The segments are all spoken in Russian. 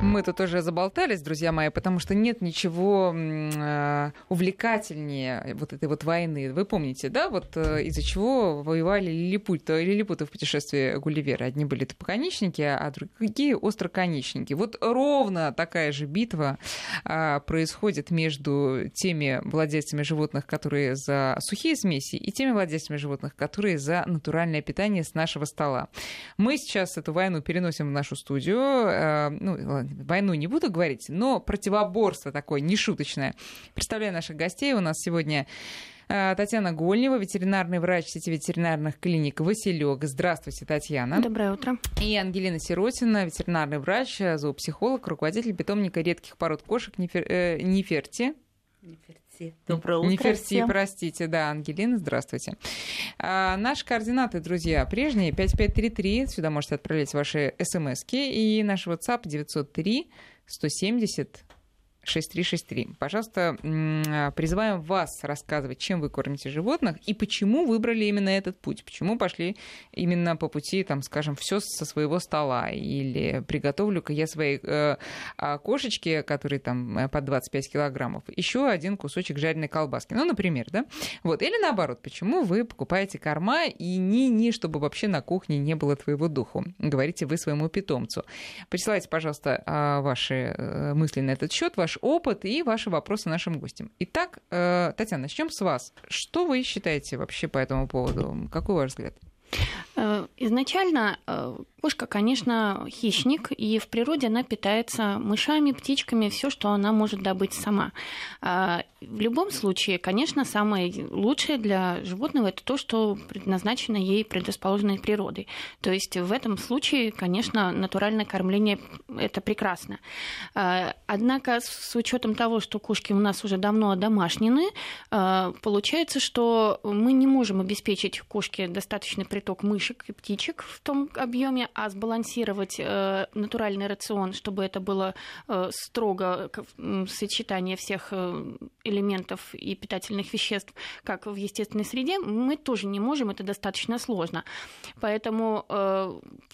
Мы тут уже заболтались, друзья мои, потому что нет ничего э, увлекательнее вот этой вот войны. Вы помните, да, вот э, из-за чего воевали лилипут, лилипуты в путешествии Гулливера. Одни были топоконечники, а другие остроконечники. Вот ровно такая же битва э, происходит между теми владельцами животных, которые за сухие смеси, и теми владельцами животных, которые за натуральное питание с нашего стола. Мы сейчас эту войну переносим в нашу студию. Э, ну, войну не буду говорить, но противоборство такое нешуточное. Представляю наших гостей. У нас сегодня э, Татьяна Гольнева, ветеринарный врач сети ветеринарных клиник «Василек». Здравствуйте, Татьяна. Доброе утро. И Ангелина Сиротина, ветеринарный врач, зоопсихолог, руководитель питомника редких пород кошек Нефер... э, Неферти. Неферти. Доброе утро Неферти, всем. простите, да, Ангелина, здравствуйте. А, наши координаты, друзья, прежние, 5533, сюда можете отправлять ваши смски, и наш WhatsApp 903 170 6363. Пожалуйста, призываем вас рассказывать, чем вы кормите животных и почему выбрали именно этот путь, почему пошли именно по пути, там, скажем, все со своего стола, или приготовлю-ка я своей э, а, кошечке, которой там э, по 25 килограммов, еще один кусочек жареной колбаски, ну, например, да? Вот, или наоборот, почему вы покупаете корма и не чтобы вообще на кухне не было твоего духу, говорите вы своему питомцу. Присылайте, пожалуйста, а, ваши э, мысли на этот счет, ваш опыт и ваши вопросы нашим гостям. Итак, э, Татьяна, начнем с вас. Что вы считаете вообще по этому поводу? Какой ваш взгляд? Э, изначально э, кошка, конечно, хищник, и в природе она питается мышами, птичками, все, что она может добыть сама. А, в любом случае, конечно, самое лучшее для животного это то, что предназначено ей предрасположенной природой. То есть в этом случае, конечно, натуральное кормление это прекрасно. А, однако с учетом того, что кошки у нас уже давно одомашнены, а, получается, что мы не можем обеспечить кошке достаточный приток мышек и птичек в том объеме, а сбалансировать э, натуральный рацион, чтобы это было э, строго сочетание всех э, элементов и питательных веществ, как в естественной среде, мы тоже не можем, это достаточно сложно. Поэтому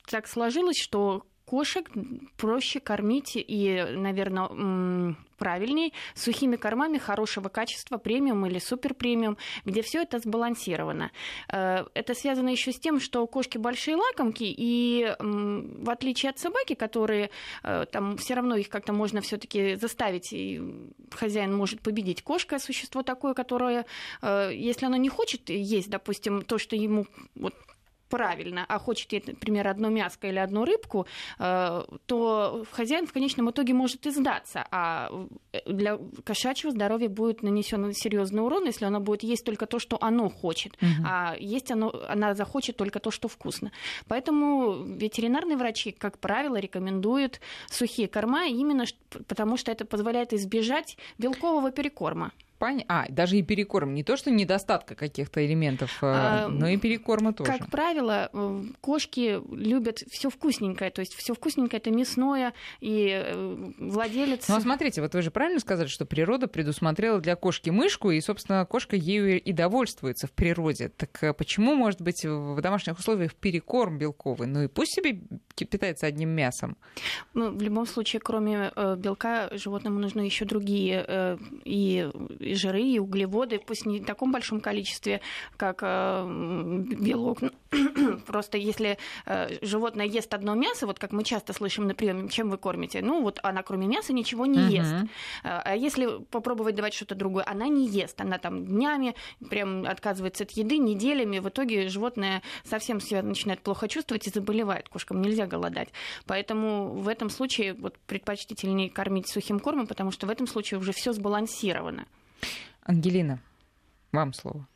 так сложилось, что кошек проще кормить и, наверное, правильней сухими кормами хорошего качества, премиум или супер премиум, где все это сбалансировано. Э, это связано еще с тем, что кошки большие лакомки, и в отличие от собаки, которые э, там все равно их как-то можно все-таки заставить, и хозяин может победить. Кошка существо такое, которое, э, если оно не хочет есть, допустим, то, что ему вот правильно, а хочет, например, одно мяско или одну рыбку, э, то хозяин в конечном итоге может и сдаться, а для кошачьего здоровья будет нанесен серьезный урон, если она будет есть только то, что оно хочет, угу. а есть оно, она захочет только то, что вкусно. Поэтому ветеринарные врачи, как правило, рекомендуют сухие корма именно потому, что это позволяет избежать белкового перекорма. Пон... А, даже и перекорм. Не то, что недостатка каких-то элементов, э, а, но и перекорма тоже. Как правило, э, кошки любят все вкусненькое. То есть все вкусненькое это мясное, и э, владелец. Ну, а смотрите, вот вы же правильно сказали, что природа предусмотрела для кошки мышку, и, собственно, кошка ею и довольствуется в природе. Так почему, может быть, в домашних условиях перекорм белковый? Ну и пусть себе питается одним мясом. Ну, в любом случае, кроме белка, животному нужны еще другие и и жиры, и углеводы, пусть не в таком большом количестве, как э, белок. Просто если э, животное ест одно мясо, вот как мы часто слышим на приеме, чем вы кормите, ну вот она кроме мяса ничего не ест. Э, а если попробовать давать что-то другое, она не ест, она там днями прям отказывается от еды, неделями, в итоге животное совсем себя начинает плохо чувствовать и заболевает. Кошкам нельзя голодать. Поэтому в этом случае вот предпочтительнее кормить сухим кормом, потому что в этом случае уже все сбалансировано. Ангелина, вам слово.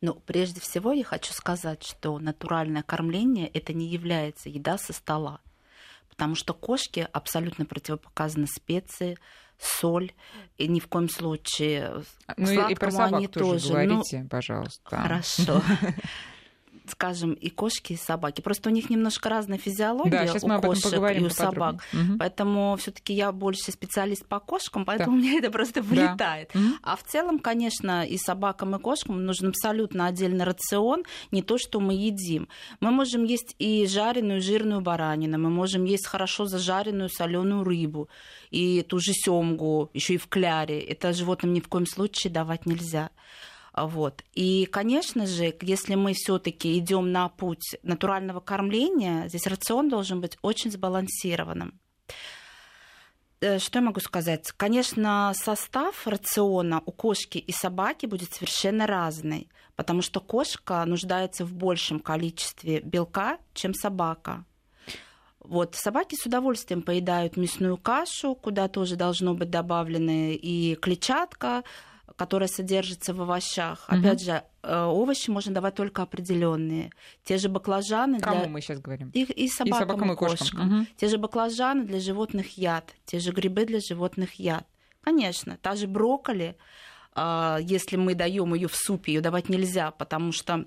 Ну, прежде всего я хочу сказать, что натуральное кормление это не является еда со стола, потому что кошки абсолютно противопоказаны специи, соль, и ни в коем случае ну, и про собак они тоже, тоже говорите, ну, пожалуйста. Хорошо. скажем, и кошки, и собаки. Просто у них немножко разная физиология да, сейчас у мы кошек поговорим и у собак. Угу. Поэтому все-таки я больше специалист по кошкам, поэтому да. у меня это просто вылетает. Да. А в целом, конечно, и собакам, и кошкам нужен абсолютно отдельный рацион, не то, что мы едим. Мы можем есть и жареную, жирную баранину, мы можем есть хорошо зажаренную соленую рыбу и ту же семгу, еще и в кляре. Это животным ни в коем случае давать нельзя. Вот. И, конечно же, если мы все-таки идем на путь натурального кормления, здесь рацион должен быть очень сбалансированным. Э, что я могу сказать? Конечно, состав рациона у кошки и собаки будет совершенно разный, потому что кошка нуждается в большем количестве белка, чем собака. Вот, собаки с удовольствием поедают мясную кашу, куда тоже должно быть добавлено и клетчатка, которая содержится в овощах. Угу. Опять же, э, овощи можно давать только определенные. Те же баклажаны Кому для... мы сейчас говорим? И, и собакам, и, собакам, и кошкам. кошкам. Угу. Те же баклажаны для животных яд. Те же грибы для животных яд. Конечно, та же брокколи, а, если мы даем ее в супе, ее давать нельзя, потому что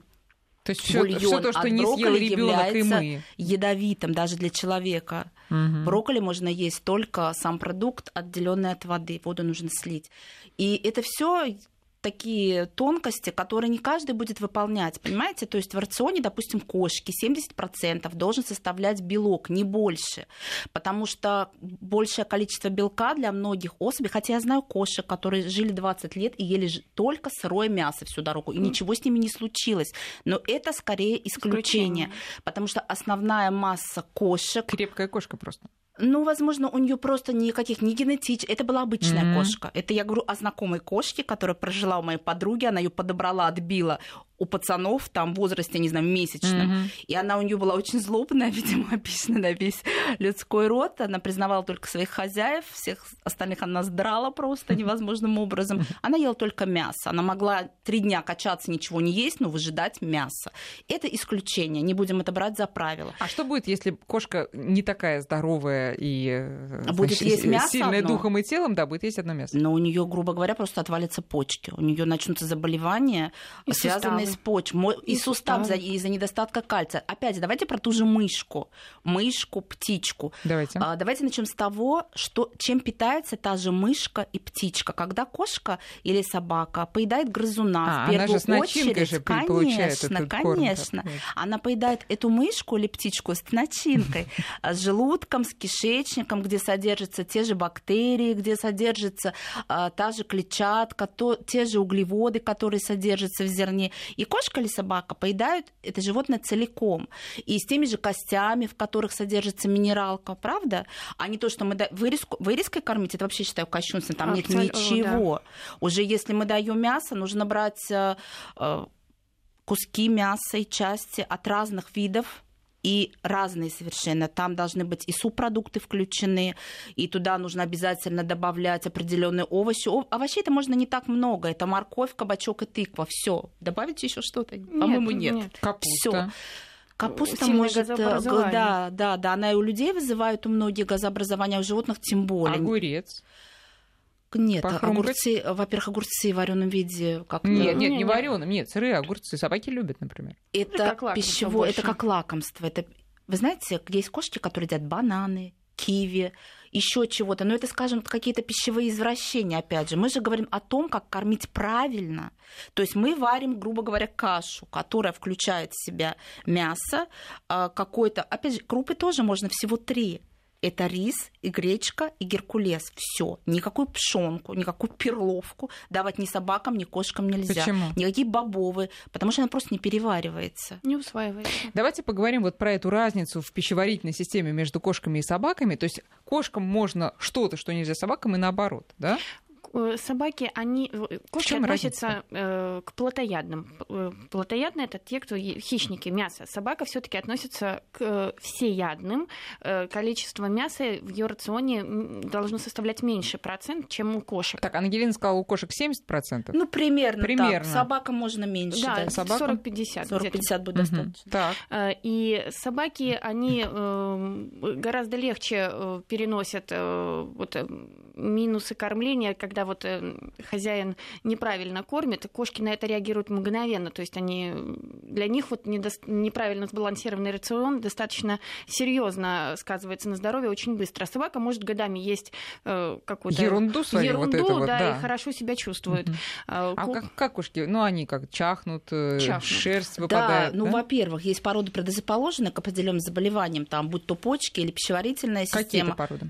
то есть все, все то, что не съел ребенок и мы. ядовитым даже для человека. Угу. Брокколи можно есть только сам продукт, отделенный от воды. Воду нужно слить. И это все такие тонкости, которые не каждый будет выполнять, понимаете? То есть в рационе, допустим, кошки 70% должен составлять белок, не больше, потому что большее количество белка для многих особей, хотя я знаю кошек, которые жили 20 лет и ели только сырое мясо всю дорогу, и ничего с ними не случилось, но это скорее исключение, исключение. потому что основная масса кошек... Крепкая кошка просто. Ну, возможно, у нее просто никаких, не генетических. Это была обычная mm-hmm. кошка. Это я говорю о знакомой кошке, которая прожила у моей подруги. Она ее подобрала, отбила у пацанов там в возрасте, не знаю, месячном. Mm-hmm. И она у нее была очень злобная, видимо, описана на весь людской род. Она признавала только своих хозяев, всех остальных она сдрала просто невозможным образом. Она ела только мясо. Она могла три дня качаться, ничего не есть, но выжидать мясо. Это исключение. Не будем это брать за правило. А что будет, если кошка не такая здоровая и э, будет значит, есть мясо сильная одно? духом и телом, да, будет есть одно мясо? Но у нее, грубо говоря, просто отвалятся почки. У нее начнутся заболевания, и связанные из почек, и, и сустав из-за недостатка кальция. Опять, давайте про ту же мышку. Мышку, птичку. Давайте. А, давайте начнем с того, что, чем питается та же мышка и птичка. Когда кошка или собака поедает грызуна, а, в первую она же очередь, же конечно, конечно, корм, она поедает эту мышку или птичку с начинкой, с желудком, с кишечником, где содержатся те же бактерии, где содержится а, та же клетчатка, то, те же углеводы, которые содержатся в зерне. И кошка или собака поедают это животное целиком. И с теми же костями, в которых содержится минералка, правда? А не то, что мы да... вырезку... вырезкой кормить, это вообще считаю кощунством, там Абсолютно, нет ничего. Да. Уже если мы даем мясо, нужно брать э, э, куски мяса и части от разных видов и разные совершенно. Там должны быть и субпродукты включены, и туда нужно обязательно добавлять определенные овощи. О, овощей это можно не так много. Это морковь, кабачок и тыква. Все. Добавить еще что-то? По-моему, нет. нет. Капуста. Всё. Капуста Сильное может, э, да, да, да, она и у людей вызывает у многих газообразования, а у животных тем более. Огурец. Нет, огурцы, во-первых, огурцы в вареном виде как Нет, нет, не в вареном, нет, сырые огурцы собаки любят, например. Это как пищевое, это как лакомство. Это, вы знаете, есть кошки, которые едят бананы, киви, еще чего-то. Но это, скажем, какие-то пищевые извращения, опять же. Мы же говорим о том, как кормить правильно. То есть мы варим, грубо говоря, кашу, которая включает в себя мясо, а, какой-то... Опять же, крупы тоже можно всего три это рис и гречка и геркулес. Все. Никакую пшенку, никакую перловку давать ни собакам, ни кошкам нельзя. Почему? Никакие бобовые, потому что она просто не переваривается. Не усваивается. Давайте поговорим вот про эту разницу в пищеварительной системе между кошками и собаками. То есть кошкам можно что-то, что нельзя собакам, и наоборот, да? Э, собаки, они э, кошки относятся э, к плотоядным. Плотоядные это те, кто хищники мяса. Собака все-таки относится к всеядным. Количество мяса в ее рационе должно составлять меньше процент, чем у кошек. Так, Ангелина сказала, у кошек 70%? Ну, примерно. Примерно. Так. Собака можно меньше. Да, да. Собака? 40-50. 40-50 будет достаточно. Так. И собаки, они гораздо легче переносят вот, минусы кормления, когда вот э, хозяин неправильно кормит, кошки на это реагируют мгновенно. То есть они, для них вот недо... неправильно сбалансированный рацион достаточно серьезно сказывается на здоровье очень быстро. А собака может годами есть э, какую-то ерунду, свою, ерунду вот это да, вот, да, и хорошо себя чувствует. Мгм. А, А как, как кошки? Ну, они как чахнут, э, Чахнут. шерсть Да, выпадает. ну, да? во-первых, есть породы предрасположенные к определенным заболеваниям, там, будь то почки или пищеварительная Какие-то система. породы?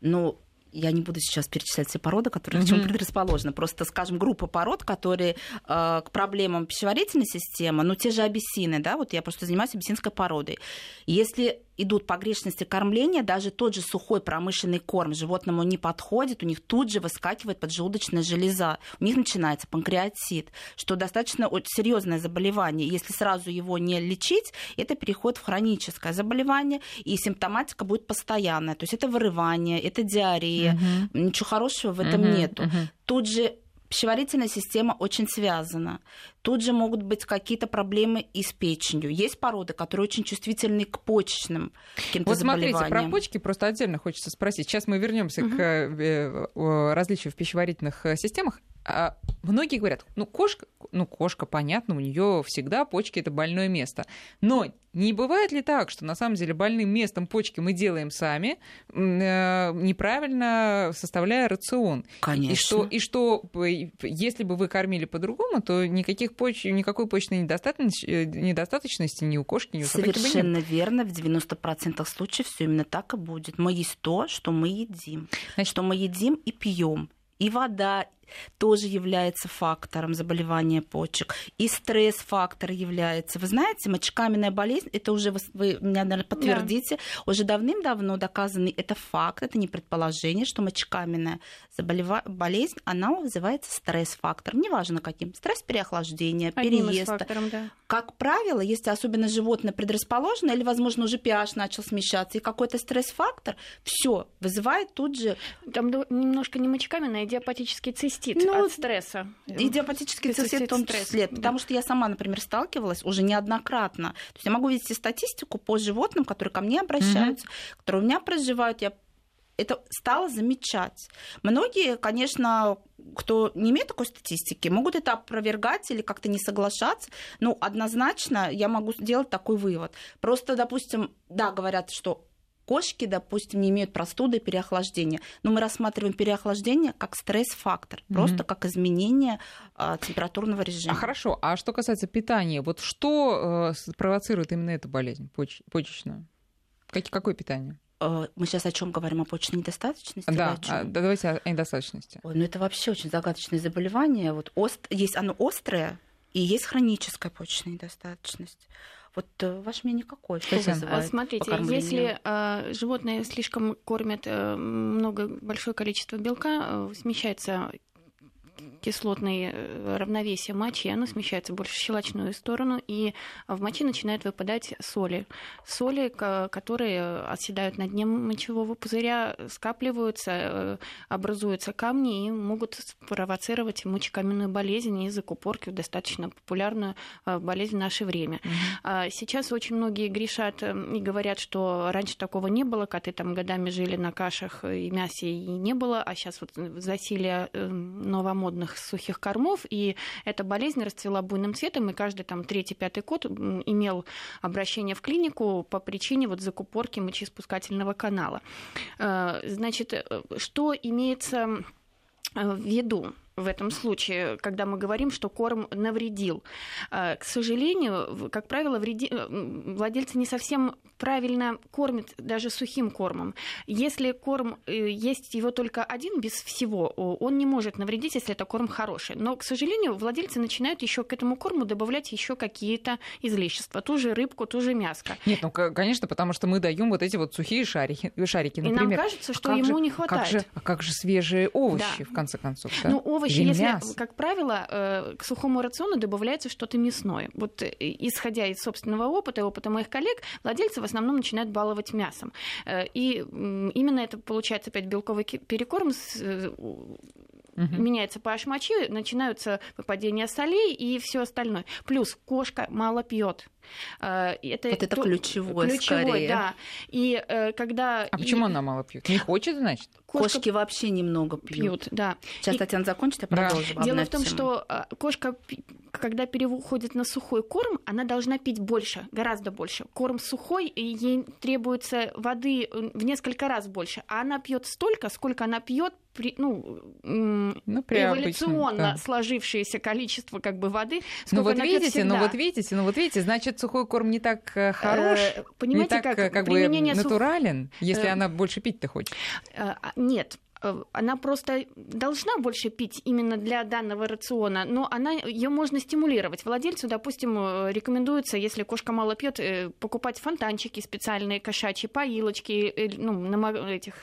Ну, я не буду сейчас перечислять все породы, которые к чему предрасположены. Просто, скажем, группа пород, которые э, к проблемам пищеварительной системы, ну, те же абиссины, да, вот я просто занимаюсь абиссинской породой. Если идут погрешности кормления, даже тот же сухой промышленный корм животному не подходит, у них тут же выскакивает поджелудочная железа, у них начинается панкреатит, что достаточно серьезное заболевание. Если сразу его не лечить, это переход в хроническое заболевание, и симптоматика будет постоянная. То есть это вырывание, это диарея, Мгм. ничего хорошего в этом Мгм, нету. мгм. Тут же пищеварительная система очень связана. Тут же могут быть какие-то проблемы и с печенью. Есть породы, которые очень чувствительны к почечным каким-то Вот смотрите, про заболеваниям. почки просто отдельно хочется спросить. Сейчас мы вернемся Мгм. к э, э, различию в пищеварительных э, системах. А многие говорят, ну кошка, ну кошка, понятно, у нее всегда почки это больное место. Но не бывает ли так, что на самом деле больным местом почки мы делаем сами, э, неправильно составляя рацион? Конечно. И что, и что э, если бы вы кормили по-другому, то никаких поч... никакой почечной недостаточности, э, недостаточности ни у кошки, ни у собаки бы не было. Совершенно верно. В 90% случаев все именно так и будет. Мы есть то, что мы едим. Значит- что мы едим и пьем. И вода тоже является фактором заболевания почек. И стресс-фактор является. Вы знаете, мочекаменная болезнь, это уже вы, вы меня, наверное, подтвердите, уже давным-давно доказанный это факт, это не предположение, что мочекаменная заболева... болезнь, она вызывается стресс-фактором. Неважно каким. Стресс переохлаждения, Одним переезда. факторов, да. Как правило, если особенно животное предрасположено, или, возможно, уже pH начал смещаться, и какой-то стресс-фактор, все вызывает тут же Там немножко не мочекаменная, а идиопатический цистит Ну, от стресса. идиопатический Цистит цистит в том стресс, числе. да. Потому что я сама, например, сталкивалась уже неоднократно. То есть я могу вести статистику по животным, которые ко мне обращаются, которые у меня проживают. Я это стала замечать. Многие, конечно, кто не имеет такой статистики, могут это опровергать или как-то не соглашаться. Но однозначно я могу сделать такой вывод. Просто, допустим, да, говорят, что кошки, допустим, не имеют простуды и переохлаждения. Но мы рассматриваем переохлаждение как стресс-фактор, Мгм. просто как изменение а, температурного режима. А хорошо, а что касается питания, вот что э, спровоцирует именно эту болезнь поч- почечную? Как- какое питание? Э, Мы сейчас о чем говорим? О почечной недостаточности? Да, о а, да, давайте о недостаточности. Ой, ну это вообще очень загадочное заболевание. Вот ост... Есть оно острое, и есть хроническая почечная недостаточность. Вот э, ваше мнение какое? Что А, вызывает Смотрите, покормление? если э, животное слишком кормят э, много, большое количество белка, э, смещается кислотное э, равновесие мочи, оно смещается больше в щелочную сторону, и в моче начинают выпадать соли. Соли, ко- которые оседают на дне мочевого пузыря, скапливаются, э, образуются камни и могут спровоцировать мочекаменную болезнь и закупорки, достаточно популярную э, болезнь в наше время. А Сейчас очень многие грешат и говорят, что раньше такого не было, коты там годами жили на кашах и мясе и не было, а сейчас вот засилие э, новомодных сухих кормов, и эта болезнь расцвела буйным цветом, и каждый там третий-пятый кот имел обращение в клинику по причине вот закупорки мочеиспускательного канала. Э, Значит, э, что имеется э, в виду? В этом случае, когда мы говорим, что корм навредил. Э, К сожалению, как правило, вреди- э, владельцы не совсем правильно кормят даже сухим кормом. Если корм э, есть его только один без всего, он не может навредить, если это корм хороший. Но, к сожалению, владельцы начинают еще к этому корму добавлять еще какие-то излишества, ту же рыбку, ту же мяско. Нет, ну конечно, потому что мы даем вот эти вот сухие шарики, шарики, И нам например. кажется, А что как ему же- не Как хватает. же, а как же свежие овощи, Да. в конце концов? да? Ну, овощи, Или если, мясо? как правило, э, к сухому рациону добавляется что-то мясное. Вот э, исходя из собственного опыта и опыта моих коллег, владельцы в основном начинают баловать мясом. Э, И именно это получается опять белковый перекорм с, э, у- Мгм. меняется pH мочи, начинаются выпадения солей и все остальное. Плюс кошка мало пьет. Это, вот это ключевое, ключевое скорее. да. И когда... А почему она мало пьет? Не хочет, значит? Кошка... Кошки вообще немного пьют. пьют да. Сейчас, и... Татьяна, закончит, я продолжу. Да. Дело в том, тему. что кошка, когда переходит на сухой корм, она должна пить больше, гораздо больше. Корм сухой, и ей требуется воды в несколько раз больше. А она пьет столько, сколько она пьет при, ну, ну эволюционно обычном, да. сложившееся количество как бы воды. Ну вот видите, ну вот видите, ну вот видите, значит сухой корм не так э, хорош, э, понимаете, не так как, как бы натурален, сух... если э... она больше пить-то хочет. Э, а, нет, Э, она просто должна больше пить именно для данного рациона, но она ее можно стимулировать. Владельцу, допустим, э, рекомендуется, если кошка мало пьет, э, покупать фонтанчики специальные, кошачьи поилочки, ну, на этих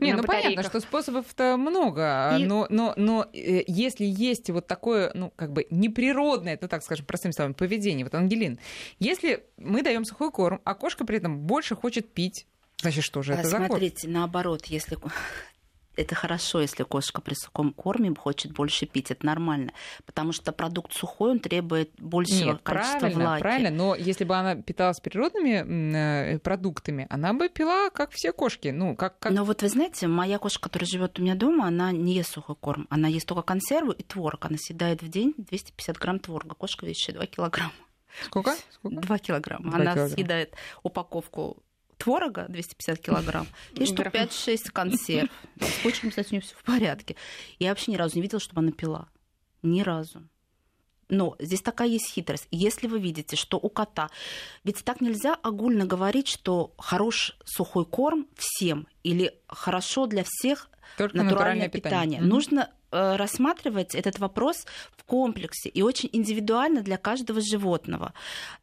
не, ну понятно, что способов-то много, и... но, но, но если есть вот такое, ну, как бы неприродное, это так скажем, простым словом, поведение, вот, Ангелин, если мы даем сухой корм, а кошка при этом больше хочет пить, Значит, что же это Смотрите, закон? наоборот, если это хорошо, если кошка при сухом корме хочет больше пить, это нормально, потому что продукт сухой, он требует большего Нет, количества правильно, влаги. Правильно, но если бы она питалась природными э, продуктами, она бы пила, как все кошки. Ну, как, как... Но вот вы знаете, моя кошка, которая живет у меня дома, она не ест сухой корм, она ест только консерву и творог. Она съедает в день 250 грамм творога. Кошка весит 2 килограмма. Сколько? Сколько? 2 килограмма. 2 она килограмма. съедает упаковку творога 250 килограмм и штук 5-6 консерв. С почками, кстати, у нее все в порядке. Я вообще ни разу не видела, чтобы она пила. Ни разу. Но здесь такая есть хитрость. Если вы видите, что у кота... Ведь так нельзя огульно говорить, что хорош сухой корм всем или хорошо для всех Только натуральное, натуральное питание. питание. Нужно Э, рассматривать этот вопрос в комплексе и очень индивидуально для каждого животного.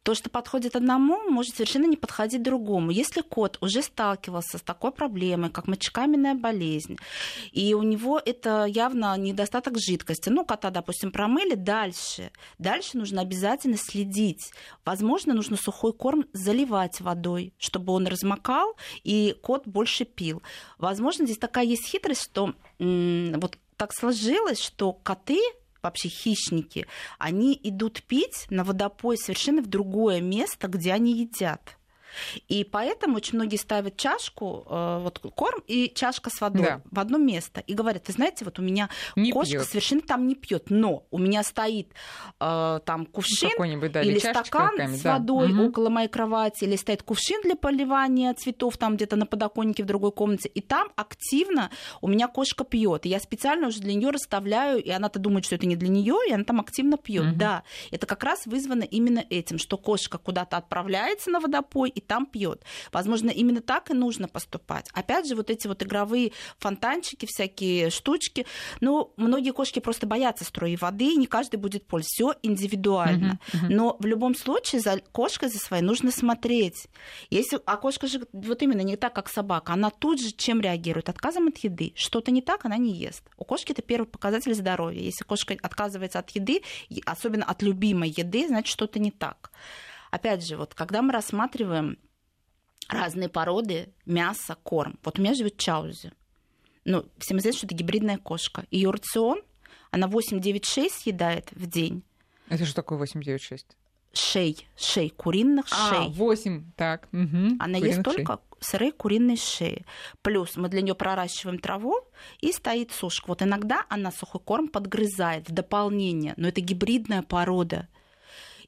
То, что подходит одному, может совершенно не подходить другому. Если кот уже сталкивался с такой проблемой, как мочекаменная болезнь, и у него это явно недостаток жидкости, ну, кота, допустим, промыли, дальше, дальше нужно обязательно следить. Возможно, нужно сухой корм заливать водой, чтобы он размокал, и кот больше пил. Возможно, здесь такая есть хитрость, что вот так сложилось, что коты вообще хищники, они идут пить на водопой совершенно в другое место, где они едят. И поэтому очень многие ставят чашку, э, вот корм и чашка с водой да. в одно место. И говорят, вы знаете, вот у меня не кошка пьёт. совершенно там не пьет, но у меня стоит э, там кувшин да, или стакан с да. водой угу. около моей кровати, или стоит кувшин для поливания цветов там где-то на подоконнике в другой комнате, и там активно у меня кошка пьет. И я специально уже для нее расставляю, и она-то думает, что это не для нее, и она там активно пьет. Угу. Да, это как раз вызвано именно этим, что кошка куда-то отправляется на водопой, и там пьет. Возможно, именно так и нужно поступать. Опять же, вот эти вот игровые фонтанчики, всякие штучки. Ну, многие кошки просто боятся струи воды, и не каждый будет пользоваться. Все индивидуально. Uh-huh, uh-huh. Но в любом случае за кошкой за своей нужно смотреть. Если, а кошка же вот именно не так, как собака. Она тут же чем реагирует? Отказом от еды. Что-то не так, она не ест. У кошки это первый показатель здоровья. Если кошка отказывается от еды, особенно от любимой еды, значит, что-то не так. Опять же, вот когда мы рассматриваем разные породы, мясо, корм. Вот у меня живет Чаузи. Ну, всем известно, что это гибридная кошка. Ее рацион, она 8-9-6 съедает в день. Это что такое 8-9-6? Шей, шей, куриных а, шей. А, 8, так. Угу. Она ест только сырые куриные шеи. Плюс мы для нее проращиваем траву и стоит сушка. Вот иногда она сухой корм подгрызает в дополнение, но это гибридная порода.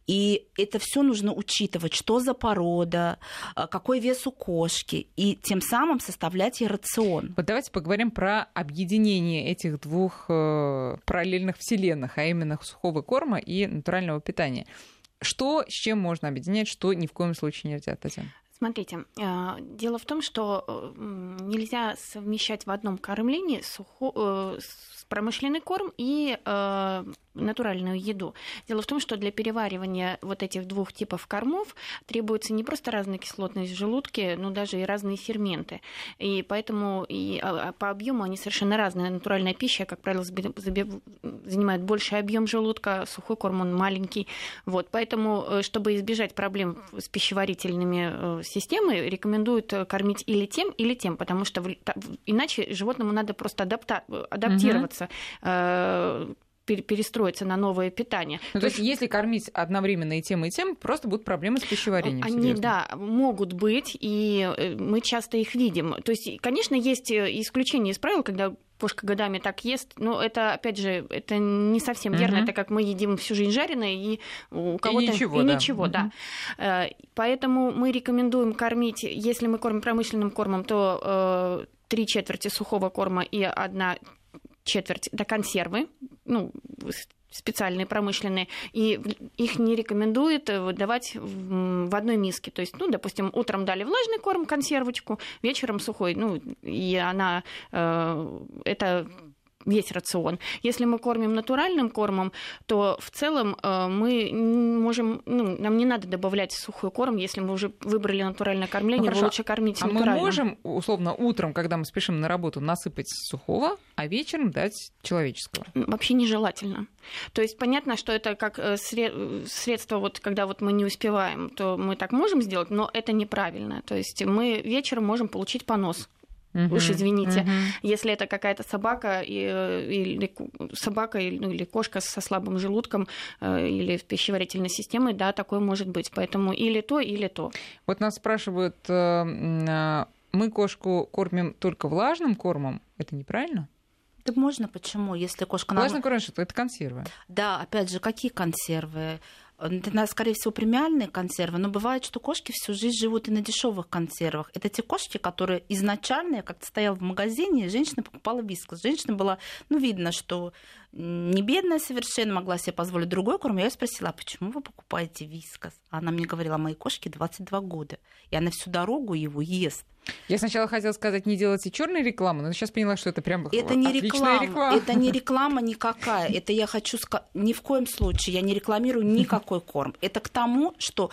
И это все нужно учитывать, что за порода, а, какой вес у кошки, и тем самым составлять ей рацион. Вот давайте поговорим про объединение этих двух э, параллельных вселенных, а именно сухого корма и натурального питания. Что с чем можно объединять, что ни в коем случае нельзя, Татьяна? Смотрите, а, дело в том, что э, нельзя совмещать в одном кормлении сухо, э, промышленный корм и натуральную еду. Дело в том, что для переваривания вот этих двух типов кормов требуется не просто разная кислотность в желудке, но даже и разные ферменты. И поэтому и а, а, по объему они совершенно разные. Натуральная пища, как правило, занимает больший объем желудка, сухой корм он маленький. Вот. Поэтому, э, чтобы избежать проблем с пищеварительными э, системами, рекомендуют э, кормить или тем, или тем, потому что иначе животному надо просто адапта- адаптироваться. Угу перестроиться на новое питание. Ну, то, то есть, если кормить одновременно и тем, и тем, просто будут проблемы с пищеварением. Они, серьезно. да, могут быть, и э, мы часто их видим. То есть, конечно, есть э, исключения из правил, когда кошка годами так ест, но это, опять же, это не совсем угу. верно, это как мы едим всю жизнь жареное, и у кого-то... И ничего, и да. Ничего, угу. да. Поэтому мы рекомендуем кормить, если мы кормим промышленным кормом, то три четверти сухого корма и одна четверть до консервы, ну, специальные промышленные, и их не рекомендуют э, давать в одной миске. То есть, ну, допустим, утром дали влажный корм, консервочку, вечером сухой, ну, и она, э, это весь рацион. Если мы кормим натуральным кормом, то в целом э, мы можем, ну, нам не надо добавлять сухой корм, если мы уже выбрали натуральное кормление, ну, лучше кормить а натурально. мы можем, условно, утром, когда мы спешим на работу, насыпать сухого, а вечером дать человеческого? Вообще нежелательно. То есть понятно, что это как э, средство, вот когда вот мы не успеваем, то мы так можем сделать, но это неправильно. То есть мы вечером можем получить понос Uh-huh, Уж извините, uh-huh. если это какая-то собака или собака или, ну, или кошка со слабым желудком э, или пищеварительной системой, да, такое может быть. Поэтому или то, или то. Вот нас спрашивают, э, а, мы кошку кормим только влажным кормом, это неправильно? Да можно, почему? Если кошка... Влажный корм, что это консервы. Да, опять же, какие консервы? Это, скорее всего, премиальные консервы, но бывает, что кошки всю жизнь живут и на дешевых консервах. Это те кошки, которые изначально, я как-то стояла в магазине, и женщина покупала вискас. Женщина была, ну, видно, что не бедная совершенно, могла себе позволить другой корм. Я ее спросила, а почему вы покупаете вискас? Она мне говорила, моей кошке 22 года, и она всю дорогу его ест. Я сначала хотела сказать, не делайте черной рекламы, но сейчас поняла, что это прям это не реклама, реклама. Это не реклама никакая. Это я хочу сказать, ни в коем случае я не рекламирую никакой корм. Это к тому, что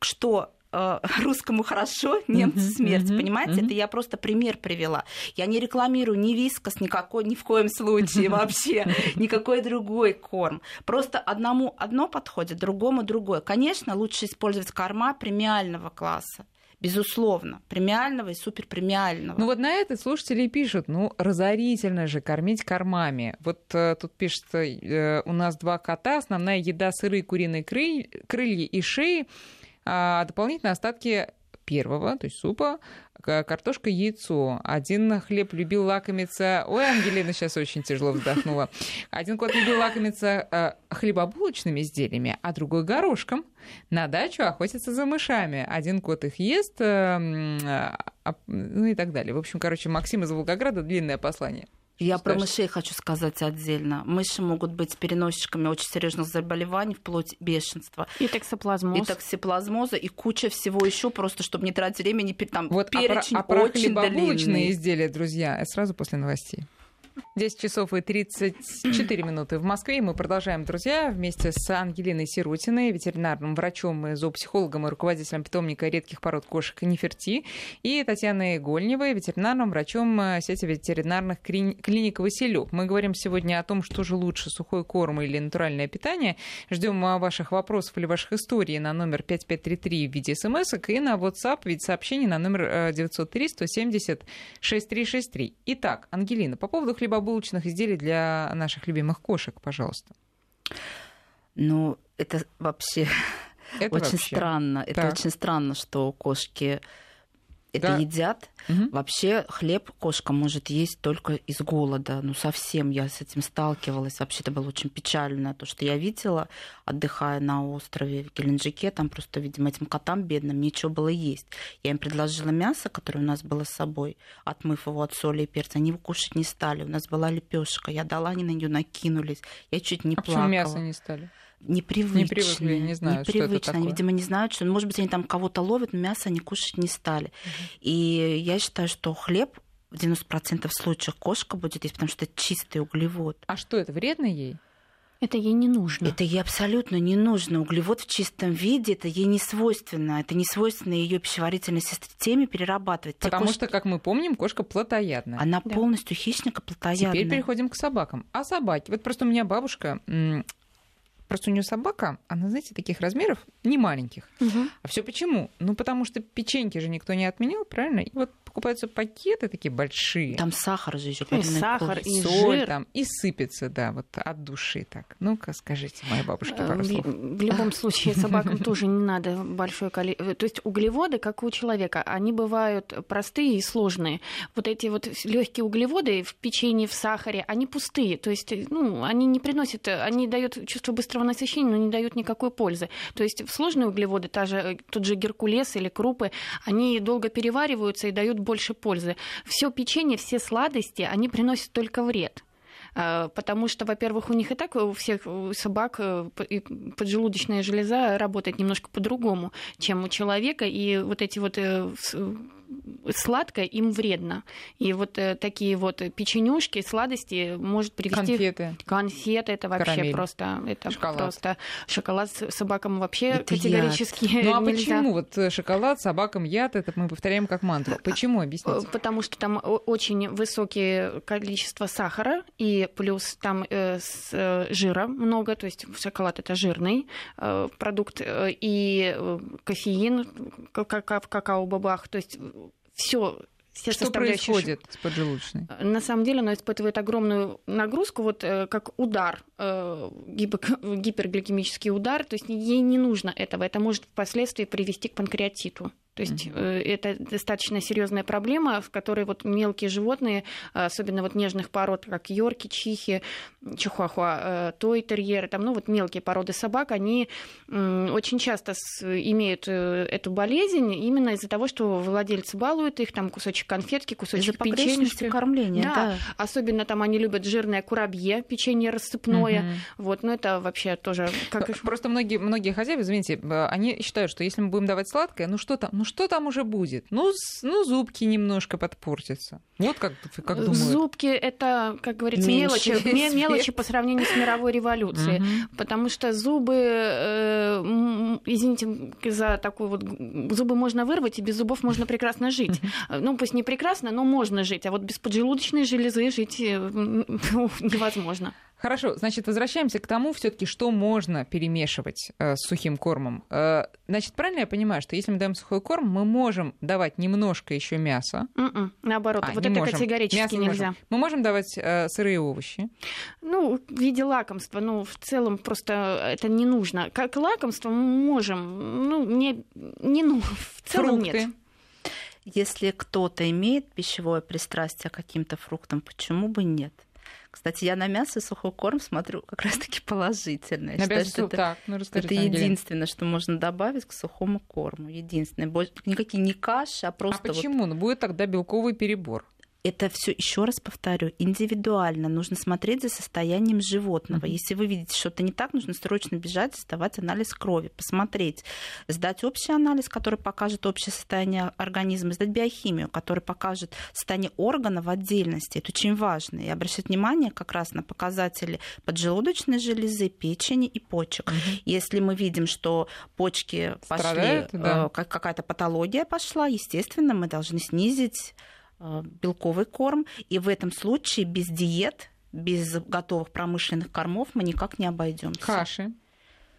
что э, русскому хорошо, немцу смерть, понимаете? Это я просто пример привела. Я не рекламирую ни вискас никакой, ни в коем случае вообще, никакой другой корм. Просто одному одно подходит, другому другое. Конечно, лучше использовать корма премиального класса безусловно, премиального и суперпремиального. Ну вот на это слушатели пишут, ну разорительно же кормить кормами. Вот э, тут пишет, э, у нас два кота, основная еда сырые куриные крылья, крылья и шеи, а дополнительные остатки первого, то есть супа, картошка, яйцо. Один хлеб любил лакомиться... Ой, Ангелина сейчас очень тяжело вздохнула. Один кот любил лакомиться э, хлебобулочными изделиями, а другой горошком. На дачу охотится за мышами. Один кот их ест, э, э, ну и так далее. В общем, короче, Максим из Волгограда длинное послание. Я про мышей хочу сказать отдельно. Мыши могут быть переносчиками очень серьезных заболеваний, вплоть бешенства. И токсоплазмоз. И токсоплазмоза, и куча всего еще, просто чтобы не тратить времени, там вот, перечень а про, а очень про длинный. изделия, друзья, это сразу после новостей. 10 часов и 34 минуты в Москве. И мы продолжаем, друзья, вместе с Ангелиной Сирутиной, ветеринарным врачом и зоопсихологом и руководителем питомника редких пород кошек Неферти, и Татьяной Гольневой, ветеринарным врачом э, сети ветеринарных клиник Василек. Мы говорим сегодня о том, что же лучше, сухой корм или натуральное питание. Ждем э, ваших вопросов или ваших историй на номер 5533 в виде смс и на WhatsApp в виде сообщений на номер 903 170 6363. Итак, Ангелина, по поводу хлеба хлебобулочных изделий для наших любимых кошек, пожалуйста? Ну, это вообще это очень вообще. странно. Так. Это очень странно, что кошки это да. едят. Угу. Вообще хлеб кошка может есть только из голода. Ну, совсем я с этим сталкивалась. Вообще это было очень печально. То, что я видела, отдыхая на острове в Геленджике, там просто, видимо, этим котам бедным нечего было есть. Я им предложила мясо, которое у нас было с собой, отмыв его от соли и перца. Они его кушать не стали. У нас была лепешка. Я дала, они на нее накинулись. Я чуть не а плакала. Почему мясо не стали? Непривычные. Не привыкли, не знаю, непривычно. что это такое. Они, видимо, не знают, что, может быть, они там кого-то ловят, но мясо они кушать не стали. Угу. И я считаю, что хлеб в 90% случаев кошка будет есть, потому что это чистый углевод. А что это, вредно ей? Это ей не нужно. Это ей абсолютно не нужно. Углевод в чистом виде это ей не свойственно. Это не свойственно ее пищеварительной системе перерабатывать. Потому кошки... что, как мы помним, кошка плотоядная. Она да. полностью хищника плотоядная. Теперь переходим к собакам. А собаки? Вот просто у меня бабушка Просто у нее собака, она, знаете, таких размеров, не маленьких. Угу. А все почему? Ну, потому что печеньки же никто не отменил, правильно? И вот покупаются пакеты такие большие. Там сахар же еще. И сахар, и соль жир. там, и сыпется, да, вот от души так. Ну-ка, скажите, моей бабушке пару Э, В слов. в любом случае собакам тоже не надо большое количество. То есть углеводы, как у человека, они бывают простые и сложные. Вот эти вот легкие углеводы в печенье, в сахаре, они пустые. То есть, ну, они не приносят, они дают чувство быстрого насыщения, но не дают никакой пользы. То есть сложные углеводы, та же, тот же геркулес или крупы, они долго перевариваются и дают больше пользы. Все печенье, все сладости, они приносят только вред. А, Потому что, во-первых, у них и так у всех у собак э, поджелудочная железа работает немножко по-другому, чем у человека, и вот эти вот э, сладкое им вредно. И вот э, такие вот печенюшки, сладости может привести... Конфеты. Конфеты это вообще Карамель. просто это Шоколад. просто шоколад собакам вообще Это категорически Ну а нельзя. почему вот э, шоколад, собакам яд, это мы повторяем как мантру? Почему? Э, Объясните. Потому что там очень высокие количество сахара, и плюс там э, с, э, жира много, то есть шоколад это жирный э, продукт, э, и э, кофеин ка- ка- в какао-бобах, то есть все все Что составляющие происходит с поджелудочной? на самом деле она испытывает огромную нагрузку, вот э, как удар, э, гипергликемический удар, то есть ей не нужно этого, это может впоследствии привести к панкреатиту. То есть э, это достаточно серьезная проблема, в которой вот мелкие животные, особенно вот нежных пород, как йорки, чихи, чихуахуа, э, той терьеры, там, ну вот мелкие породы собак, они очень часто имеют э, эту болезнь именно из-за того, что владельцы балуют их, там кусочек конфетки, Из-за кусочек погрешности печенья. кормления, Да. да. Особенно там они любят жирное курабье, печенье рассыпное. Мгм. Вот, ну это вообще тоже как их- Просто многие, многие хозяева, извините, они считают, что если мы будем давать сладкое, ну что там, ну что там уже будет? Ну, ну зубки немножко подпортятся. Вот как, как думают. Зубки это, как говорится, Меньше мелочи, свет. мелочи по сравнению с мировой революцией. Мгм. Потому что зубы, э, извините за такой вот, зубы можно вырвать, и без зубов можно прекрасно жить. Ну, пусть не прекрасно, но можно жить. А вот без поджелудочной железы жить э, м, невозможно. Хорошо, значит, возвращаемся к тому, все-таки, что можно перемешивать э, с сухим кормом. Э, значит, правильно я понимаю, что если мы даем сухой корм, мы можем давать немножко еще мяса. М-м, Наоборот, А, вот не это можем. категорически Мясо не нельзя. можем. Мы можем давать э, сырые овощи. Ну, в виде лакомства, ну, в целом просто это не нужно. Как лакомство мы можем, ну, не, не ну, в целом фрукты. нет. Если кто-то имеет пищевое пристрастие к каким-то фруктам, почему бы нет? Кстати, я на мясо и сухой корм смотрю как раз-таки положительно. Я На считаю, что это, так, ну это единственное, что можно добавить к сухому корму. Единственное. Больше- Никакие не каши, а А просто вот почему? Ну, будет тогда белковый перебор. Это все, еще раз повторю, индивидуально. Нужно смотреть за состоянием животного. Мгм. Если вы видите что-то не так, нужно срочно бежать, сдавать анализ крови, посмотреть, сдать общий анализ, который покажет общее состояние организма, сдать биохимию, который покажет состояние органа в отдельности. Это очень важно. И обращать внимание как раз на показатели поджелудочной железы, печени и почек. Если мы видим, что почки пошли, Страдают, да. э, как- какая-то патология пошла, естественно, мы должны снизить белковый корм. И в этом случае без диет, без готовых промышленных кормов мы никак не обойдемся. Каши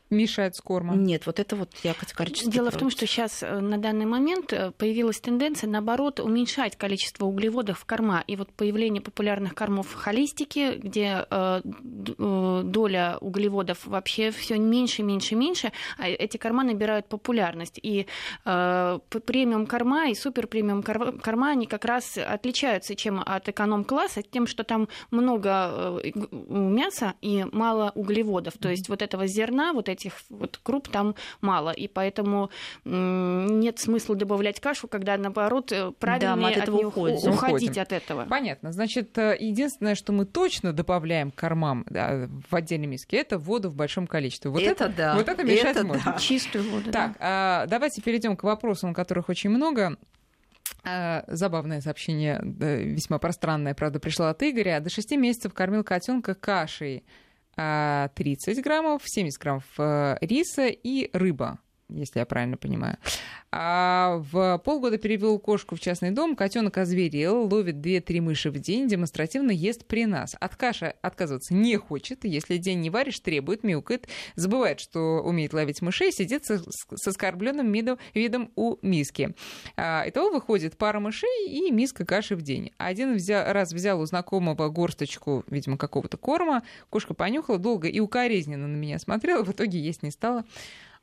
мешают с кормом. Нет, вот это вот я категорически Дело в том, против. что сейчас на данный момент э, появилась тенденция, наоборот, уменьшать количество углеводов в корма. И вот появление популярных кормов в холистике, где э, э, доля углеводов вообще все меньше, меньше, меньше, а эти корма набирают популярность. И э, премиум корма и супер премиум кор- корма, они как раз отличаются чем от эконом-класса, тем, что там много э, мяса и мало углеводов. То есть вот этого зерна, вот этих вот круп там мало. И поэтому нет смысла добавлять кашу, когда, наоборот, э, правильнее мы от этого у- уходить Уходим. от этого. Понятно. Значит, э, единственное, что мы точно добавляем к кормам да, в отдельной миске, это воду в большом количестве. Вот это, да. вот это мешать это можно. да. Чистую воду. Так, а, давайте перейдем к вопросам, которых очень много. А, Забавное сообщение, да, весьма пространное, правда, пришло от Игоря. До 6 месяцев кормил котенка кашей 30 граммов, 70 граммов э, риса и рыба. Если я правильно понимаю. А в полгода перевел кошку в частный дом, котенок озверел, ловит 2-3 мыши в день, демонстративно ест при нас. От каши отказываться не хочет, если день не варишь, требует, мяукает, забывает, что умеет ловить мышей, сидит с, с оскорбленным видом, видом у миски. А, итого выходит пара мышей и миска каши в день. Один взял, раз взял у знакомого горсточку, видимо, какого-то корма, кошка понюхала долго и укоризненно на меня смотрела, в итоге есть не стала.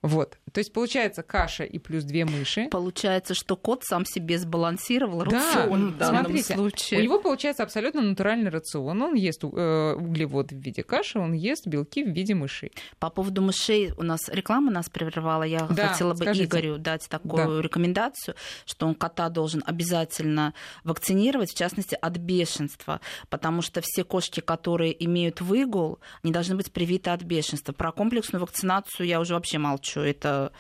Вот. То есть получается каша и плюс две мыши. Получается, что кот сам себе сбалансировал рацион да, в данном смотрите, случае. У него получается абсолютно натуральный рацион. Он ест э, углевод в виде каши, он ест белки в виде мышей. По поводу мышей у нас реклама нас прервала. Я да, хотела бы скажите. Игорю дать такую да. рекомендацию, что он кота должен обязательно вакцинировать, в частности, от бешенства, потому что все кошки, которые имеют выгул, не должны быть привиты от бешенства. Про комплексную вакцинацию я уже вообще молчу что это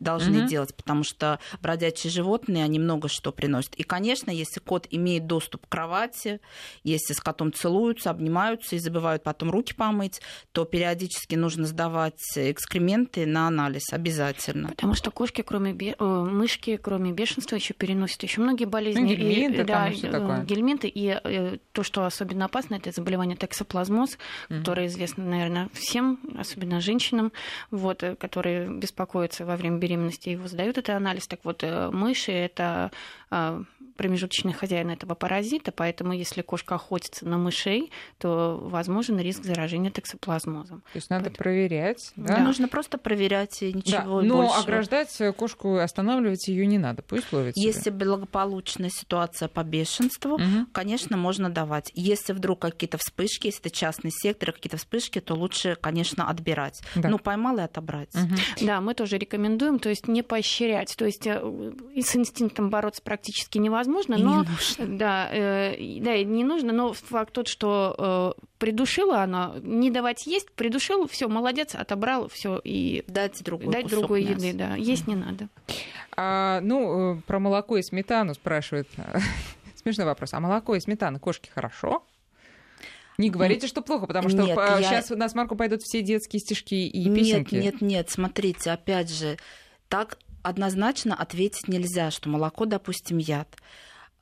должны угу. делать, потому что бродячие животные, они много что приносят. И, конечно, если кот имеет доступ к кровати, если с котом целуются, обнимаются и забывают потом руки помыть, то периодически нужно сдавать экскременты на анализ обязательно. Потому что кошки, кроме бе... Э, мышки, кроме бешенства, еще переносят еще многие болезни. Ну, гельминты, и, да, что такое? гельминты. И э, то, что особенно опасно, это заболевание токсоплазмоз, угу. которое известно, наверное, всем, особенно женщинам, вот, э, которые беспокоятся во время беременности беременности его сдают этот анализ. Так вот, э, мыши это промежуточный хозяин этого паразита, поэтому если кошка охотится на мышей, то возможен риск заражения токсоплазмозом. То есть надо поэтому... проверять, да? да? Нужно просто проверять и ничего да, Но больше. ограждать кошку, останавливать ее не надо, пусть ловит. Если благополучная ситуация по бешенству, угу. конечно, можно давать. Если вдруг какие-то вспышки, если это частный сектор, какие-то вспышки, то лучше, конечно, отбирать. Да. Ну, поймал и отобрать. Угу. Да, мы тоже рекомендуем, то есть не поощрять, то есть э, и с инстинктом бороться практически невозможно, возможно, и но не да, э, да, не нужно, но факт тот, что э, придушила она, не давать есть, придушил, все, молодец, отобрал, все и дать другой дать другой мяса. еды, да, есть не надо. А, ну э, про молоко и сметану спрашивают. Смешной вопрос. А молоко и сметана кошки хорошо? Не говорите, что плохо, потому что нет, сейчас я... на смарку пойдут все детские стишки и песенки. Нет, нет, нет, смотрите, опять же, так однозначно ответить нельзя, что молоко, допустим, яд.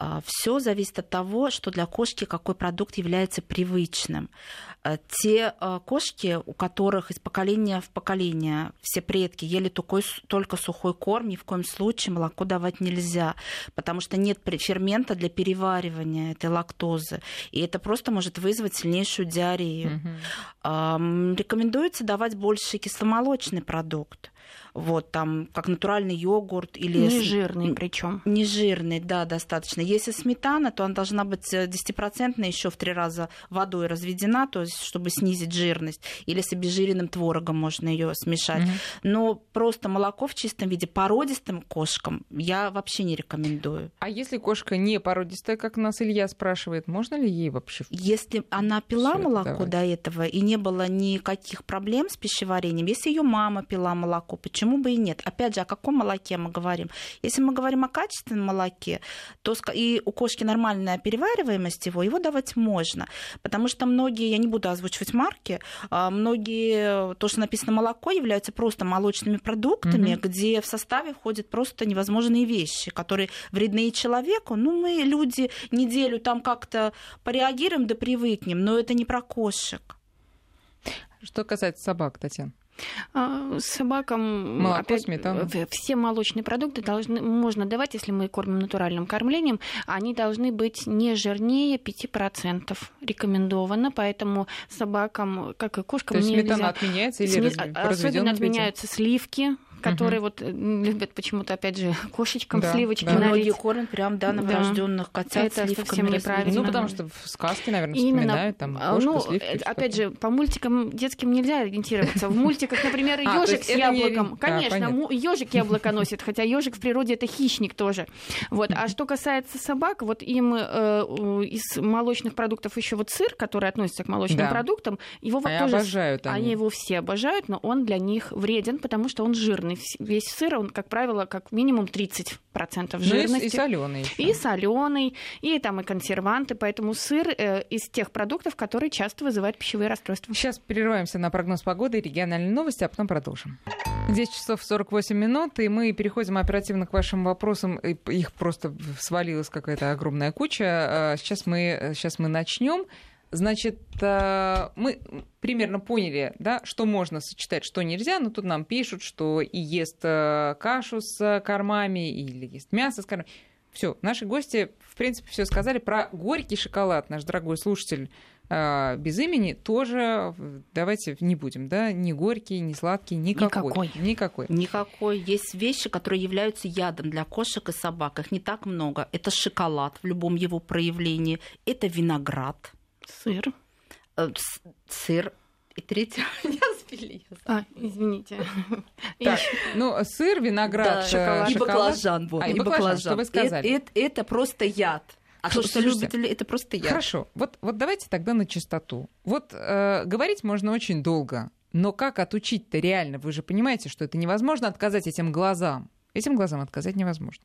А, Все зависит от того, что для кошки какой продукт является привычным. А, те а, кошки, у которых из поколения в поколение все предки ели только, только сухой корм, ни в коем случае молоко давать нельзя, потому что нет фермента для переваривания этой лактозы. И это просто может вызвать сильнейшую диарею. Угу. Рекомендуется давать больше кисломолочный продукт вот там как натуральный йогурт или нежирный причем нежирный да достаточно. Если сметана то она должна быть 10% еще в три раза водой разведена то есть чтобы снизить жирность или с обезжиренным творогом можно ее смешать. Угу. но просто молоко в чистом виде породистым кошкам я вообще не рекомендую. А если кошка не породистая как нас Илья спрашивает можно ли ей вообще если она пила молоко до этого и не было никаких проблем с пищеварением если ее мама пила молоко почему бы и нет? Опять же, о каком молоке мы говорим? Если мы говорим о качественном молоке, то и у кошки нормальная перевариваемость его, его давать можно. Потому что многие, я не буду озвучивать марки, а многие, то, что написано молоко, являются просто молочными продуктами, mm-hmm. где в составе входят просто невозможные вещи, которые вредны человеку. Ну, мы, люди, неделю там как-то пореагируем да привыкнем, но это не про кошек. Что касается собак, Татьяна? А, собакам Молоко, опять, сметана. все молочные продукты должны, можно давать, если мы кормим натуральным кормлением, они должны быть не жирнее 5%. Рекомендовано, поэтому собакам, как и кошкам, То есть сметана нельзя... отменяется или Сме... Особенно отменяются сливки, которые угу. вот э, любят почему-то, опять же, кошечкам да, сливочки да. налить. Многие кормят прям, да, новорожденных да. котят Это сливками. совсем неправильно. Ну, потому что в сказке, наверное, Именно, вспоминают там а, кошку, ну, сливки. Опять же, по мультикам детским нельзя ориентироваться. В мультиках, например, а, ежик с яблоком. Конечно, ежик яблоко носит, хотя ежик в природе это хищник тоже. Вот. А что касается собак, вот им э, из молочных продуктов еще вот сыр, который относится к молочным продуктам, его вот тоже... обожают они. Они его все обожают, но он для них вреден, потому что он жирный жирный. Весь сыр, он, как правило, как минимум 30% жирности. Ну и, соленый. И соленый, и там и консерванты. Поэтому сыр э, из тех продуктов, которые часто вызывают пищевые расстройства. Сейчас прерываемся на прогноз погоды и региональные новости, а потом продолжим. 10 часов 48 минут, и мы переходим оперативно к вашим вопросам. Их просто свалилась какая-то огромная куча. А сейчас мы, сейчас мы начнем. Значит, э, мы примерно поняли, да, что можно сочетать, что нельзя, но тут нам пишут, что и ест э, кашу с кормами, или ест мясо с кормами. Все, наши гости, в принципе, все сказали про горький шоколад. Наш дорогой слушатель э, без имени тоже давайте не будем, да, ни горький, ни сладкий, никакой. Никакой. Никакой. Никакой. Есть вещи, которые являются ядом для кошек и собак. Их не так много. Это шоколад в любом его проявлении. Это виноград Сыр. Э, сыр. И третье меня сбили. А, извините. Так, ну, сыр, виноград, да, шоколад. И баклажан. Вот. А, и, и баклажан, баклажан, что вы сказали? Это, это, это просто яд. А то, что любители, это просто яд. Хорошо, вот, вот давайте тогда на чистоту. Вот э, говорить можно очень долго, но как отучить-то реально? Вы же понимаете, что это невозможно отказать этим глазам. Этим глазам отказать невозможно.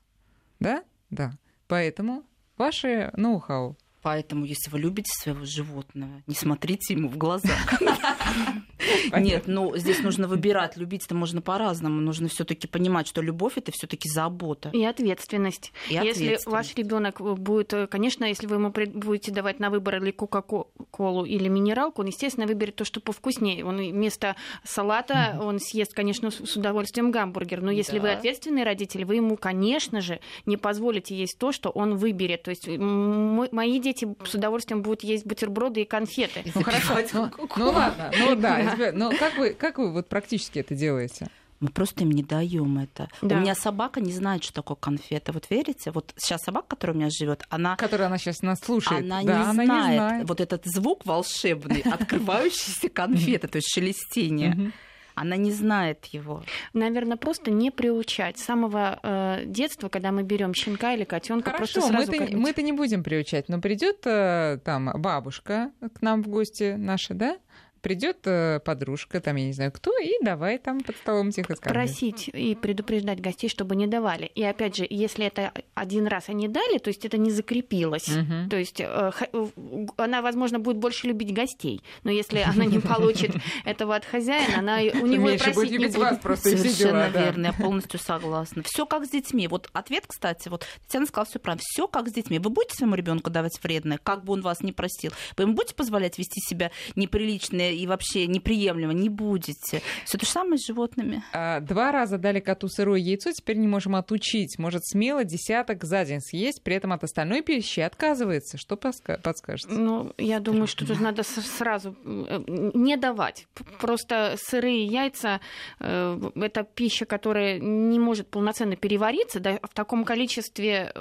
Да? Да. Поэтому ваши ноу-хау. Поэтому, если вы любите своего животного, не смотрите ему в глаза. Нет, ну здесь нужно выбирать. Любить-то можно по-разному. Нужно все-таки понимать, что любовь это все-таки забота. И ответственность. И если ваш ребенок будет, конечно, если вы ему будете давать на выбор или кока-колу или минералку, он, естественно, выберет то, что повкуснее. Он вместо салата он съест, конечно, с удовольствием гамбургер. Но если вы ответственный родитель, вы ему, конечно же, не позволите есть то, что он выберет. То есть мои дети дети с удовольствием будут есть бутерброды и конфеты. Ну хорошо, ну, ну ладно, ну да, но как вы, как вы вот практически это делаете? Мы просто им не даем это. Да. У меня собака не знает, что такое конфета. Вот верите? Вот сейчас собака, которая у меня живет, она... Которая она сейчас нас слушает. Она, да, не, она знает не знает вот этот звук волшебный, открывающийся конфеты, то есть шелестение. Она не знает его. Наверное, просто не приучать. С самого э, детства, когда мы берем щенка или котенка, просто сразу мы это, мы это не будем приучать, но придет э, там бабушка к нам в гости наша, да? Придет э, подружка, там, я не знаю кто, и давай там под столом тихо скажем. Просить и предупреждать гостей, чтобы не давали. И опять же, если это один раз они дали, то есть это не закрепилось. Угу. То есть э, она, возможно, будет больше любить гостей, но если она не получит этого от хозяина, она у него и просить не будет. Вас просто Совершенно верно, я полностью согласна. Все как с детьми. Вот ответ, кстати, вот Татьяна сказала все правильно. Все как с детьми. Вы будете своему ребенку давать вредное, как бы он вас не простил? Вы ему будете позволять вести себя неприлично и вообще неприемлемо, не будете. Все то же самое с животными. А, два раза дали коту сырое яйцо, теперь не можем отучить. Может смело десяток за день съесть, при этом от остальной пищи отказывается. Что подскажете? Ну, я думаю, что тут надо сразу э, не давать. Просто сырые яйца э, — это пища, которая не может полноценно перевариться да, в таком количестве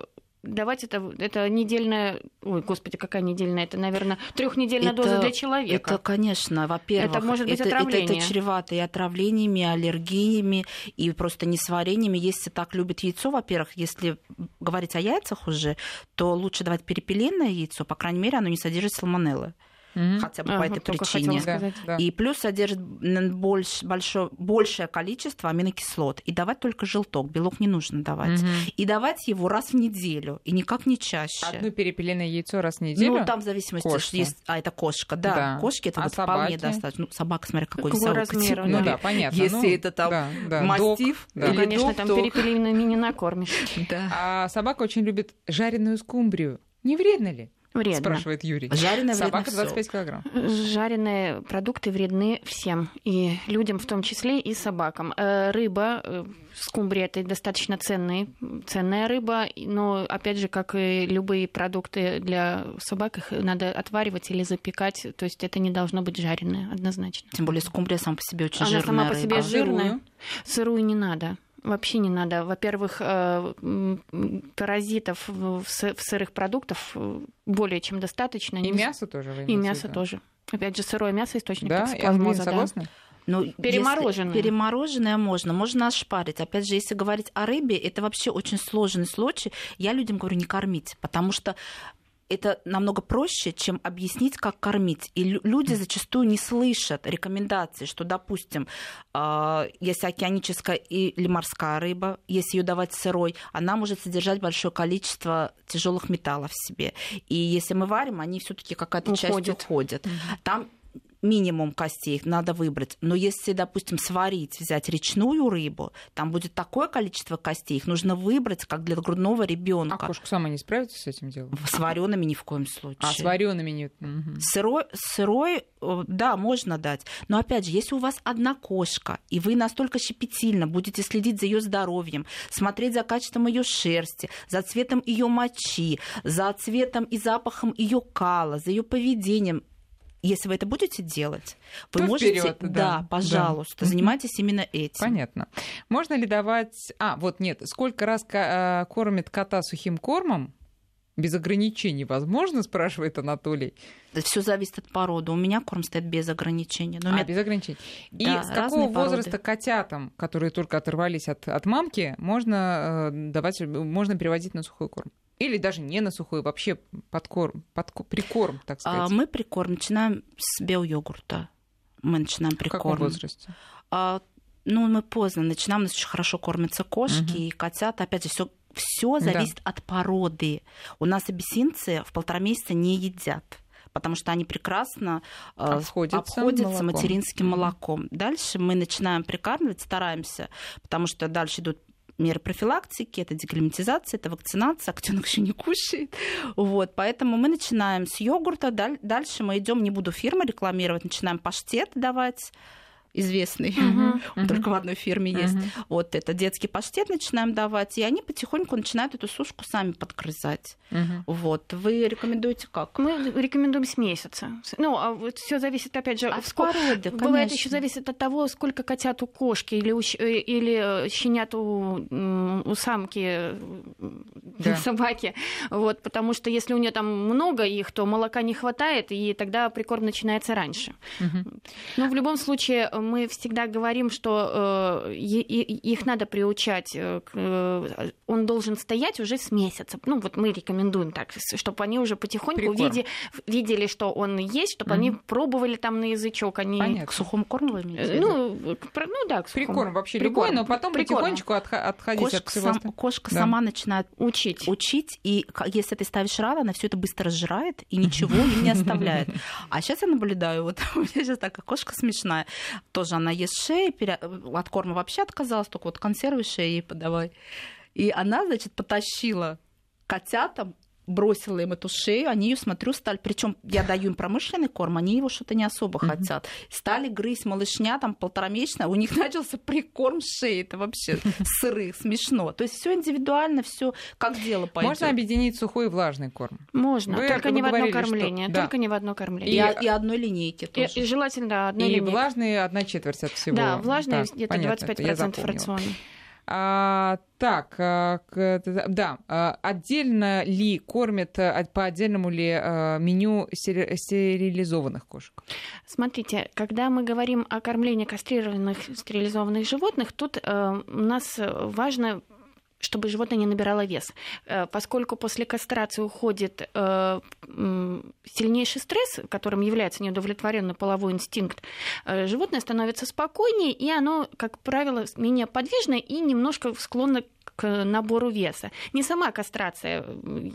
давать это, это недельная, ой, господи, какая недельная, это, наверное, трехнедельная это, доза для человека. Это, конечно, во-первых, это может быть это, отравление. Это, это чревато и отравлениями, и аллергиями, и просто несварениями. Если так любит яйцо, во-первых, если говорить о яйцах уже, то лучше давать перепелиное яйцо, по крайней мере, оно не содержит салмонеллы mm-hmm. хотя бы ага, по этой причине. Сказать, да. И плюс содержит больш, большое, большее количество аминокислот. И давать только желток, белок не нужно давать. Mm-hmm. И давать его раз в неделю, и никак не чаще. Одно перепелиное яйцо раз в неделю? Ну, там в зависимости, кошка. есть, а это кошка, да, да. кошки это а вот вполне достаточно. Ну, собака, смотря какой, какой размер. Ну, да, понятно. Если ну, это там да, да. мастиф, да. или Конечно, док, там то... перепелиными не накормишь. Да. А собака очень любит жареную скумбрию. Не вредно ли? Вредно. Спрашивает Юрий. Жареное Собака 25 килограмм. Жареные продукты вредны всем. И людям в том числе, и собакам. Э, рыба, э, скумбрия это достаточно ценный, ценная рыба. Но, опять же, как и любые продукты для собак, их надо отваривать или запекать. То есть это не должно быть жареное, однозначно. Тем более скумбрия сама по себе очень Она жирная сама по себе рыба. жирная. Сырую не надо. Вообще не надо. Во-первых, э, паразитов в сырых продуктах э, более чем достаточно. И мясо тоже вы И мясо тоже. Опять же, сырое мясо источник да? токсоплазмоза. согласны? Ну, перемороженное. перемороженное можно, можно ошпарить. Опять же, если говорить о рыбе, это вообще очень сложный случай. Я людям говорю, не кормить, потому что это намного проще, чем объяснить, как кормить. И люди зачастую не слышат рекомендаций, что, допустим, а, если океаническая или морская рыба, если ее давать сырой, она может содержать большое количество тяжелых металлов в себе. И если мы варим, они все-таки какая-то часть уходит. Там минимум костей надо выбрать. Но если, допустим, сварить, взять речную рыбу, там будет такое количество костей, их нужно выбрать, как для грудного ребенка. А кошка сама не справится с этим делом? С вареными ни в коем случае. А с вареными нет. Угу. Сырой, сырой, да, можно дать. Но опять же, если у вас одна кошка, и вы настолько щепетильно будете следить за ее здоровьем, смотреть за качеством ее шерсти, за цветом ее мочи, за цветом и запахом ее кала, за ее поведением, если вы это будете делать, вы То можете, вперед, да, да, пожалуйста, да. занимайтесь именно этим. Понятно. Можно ли давать... А, вот нет, сколько раз а, кормит кота сухим кормом? Без ограничений возможно, спрашивает Анатолий. Все зависит от породы. У меня корм стоит без ограничений. Но а, меня... без ограничений. И да, с какого возраста породы. котятам, которые только оторвались от, от мамки, можно э, давать, можно переводить на сухой корм? Или даже не на сухой, вообще подкорм, подкорм, прикорм, так сказать. А, мы прикорм начинаем с биойогурта. Мы начинаем прикорм. В каком возрасте? А, ну, мы поздно начинаем, у нас очень хорошо кормятся кошки угу. и котята. Опять же, все все зависит да. от породы. У нас абиссинцы в полтора месяца не едят потому что они прекрасно э, обходятся, обходятся молоком. материнским молоком. Дальше мы начинаем прикармливать, стараемся, потому что дальше идут меры профилактики, это деклиматизация, это вакцинация, котенок еще не кушает. Вот, поэтому мы начинаем с йогурта, дальше мы идем, не буду фирмы рекламировать, начинаем паштет давать, известный, uh-huh, uh-huh. только в одной фирме uh-huh. есть. Вот это детский паштет начинаем давать, и они потихоньку начинают эту сушку сами подгрызать. Uh-huh. Вот. Вы рекомендуете как? Мы рекомендуем с месяца. Ну, а вот все зависит, опять же, от сколько... породы. Бывает еще зависит от того, сколько котят у кошки или у, э, или щенят у, у самки да. собаки. Вот, потому что если у нее там много их, то молока не хватает, и тогда прикорм начинается раньше. Uh-huh. Но в любом случае мы всегда говорим, что э, их надо приучать, э, э, он должен стоять уже с месяца. Ну, вот мы рекомендуем так, чтобы они уже потихоньку види, видели, что он есть, чтобы mm-hmm. они пробовали там на язычок. Они... Понятно. К сухому корму вы имеете? Ну, ну да, к сухому. Прикорм вообще Прикорм. любой, но потом Прикорм. потихонечку отходить кошка от всего. Сам, кошка да. сама начинает учить. учить, и если ты ставишь рано, она все это быстро сжирает и ничего им не оставляет. А сейчас я наблюдаю, вот у меня сейчас такая кошка смешная тоже она ест шеи, пере... от корма вообще отказалась, только вот консервы шеи ей подавай. И она, значит, потащила котятам бросила им эту шею, они ее, смотрю, стали, причем я даю им промышленный корм, они его что-то не особо mm-hmm. хотят. Стали грызть малышня, там полторамесячная, у них начался прикорм шеи, это вообще сыры, смешно. То есть все индивидуально, все как дело пойдет. Можно объединить сухой и влажный корм? Можно, вы, только вы не в одно кормление, что... только да. не в одно кормление. И, и одной линейки тоже. И, и желательно, да, одной и линейки. И влажные одна четверть от всего. Да, влажные да, где-то 25% рациона. А, так, а, да, а, отдельно ли кормят, а, по отдельному ли меню стерилизованных кошек? Смотрите, когда мы говорим о кормлении кастрированных стерилизованных животных, тут э, у нас важно чтобы животное не набирало вес. Э, поскольку после кастрации уходит э, сильнейший стресс, которым является неудовлетворенный половой инстинкт, э, животное становится спокойнее, и оно, как правило, менее подвижное и немножко склонно к набору веса. Не сама кастрация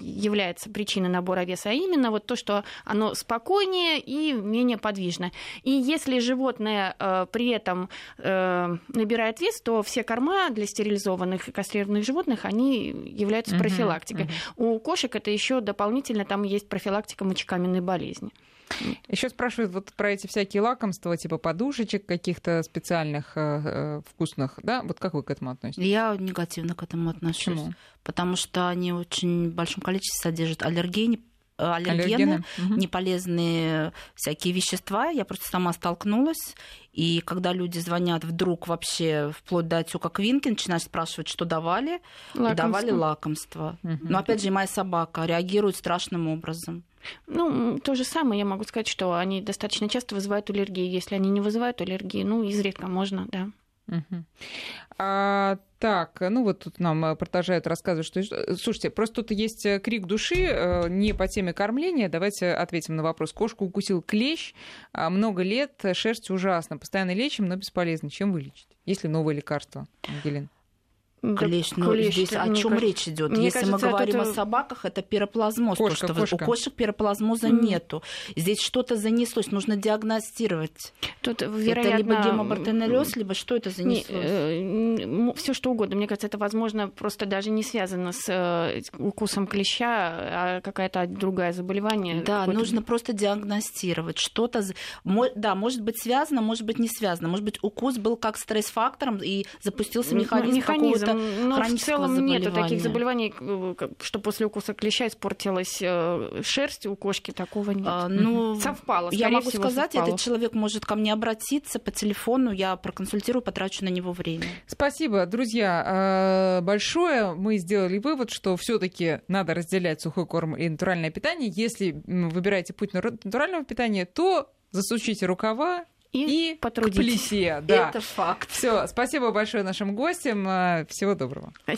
является причиной набора веса, а именно вот то, что оно спокойнее и менее подвижно. И если животное э, при этом э, набирает вес, то все корма для стерилизованных и кастрированных животных, они являются uh-huh, профилактикой. Uh-huh. У кошек это еще дополнительно там есть профилактика мочекаменной болезни. Еще спрашивают вот про эти всякие лакомства, типа подушечек каких-то специальных э, э, вкусных, да? Вот как вы к этому относитесь? Я негативно к этому отношусь. Почему? Потому что они очень в большом количестве содержат аллергены, аллергены, аллергены. Угу. неполезные всякие вещества. Я просто сама столкнулась. И когда люди звонят вдруг вообще вплоть до отека Квинки, начинают спрашивать, что давали, лакомство. и давали лакомство. Угу. Но опять же, моя собака реагирует страшным образом. Ну, то же самое я могу сказать, что они достаточно часто вызывают аллергии. Если они не вызывают аллергии, ну, изредка можно, да. Угу. А, так, ну вот тут нам э, продолжают рассказывать, что... Э, слушайте, просто тут есть э, крик души не по теме кормления. Давайте ответим на вопрос. Кошку укусил клещ, а, много лет, шерсть ужасно. Постоянно лечим, но бесполезно. Чем вылечить? Есть ли новое лекарство, Ангелина? Клещ, ну клещ, здесь о чем кажется, речь идет? Если кажется, мы говорим это... о собаках, это пироплазмоз. Кошка, то, что кошка. У кошек пироплазмоза mm. нету. Здесь что-то занеслось, нужно диагностировать. Тут, вероятно... Это либо гемобартенеллез, либо что это занеслось? Э, Все что угодно. Мне кажется, это, возможно, просто даже не связано с э, укусом клеща, а какая-то другая заболевание. Да, нужно просто диагностировать. Что-то... Да, может быть связано, может быть не связано. Может быть, укус был как стресс-фактором и запустился механизм, механизм но в целом нет таких заболеваний, э, что после укуса клеща испортилась э, шерсть у кошки, такого нет. А, ну, совпало. Я могу всего, сказать, совпало. этот человек может ко мне обратиться по телефону, я проконсультирую, потрачу на него время. Спасибо, друзья, э, большое. Мы сделали вывод, что все-таки надо разделять сухой корм и натуральное питание. Если выбираете путь натурального питания, то засучите рукава и, и потрудитесь. к плесе. Да. Это факт. Все, спасибо большое нашим гостям. Всего доброго. Спасибо.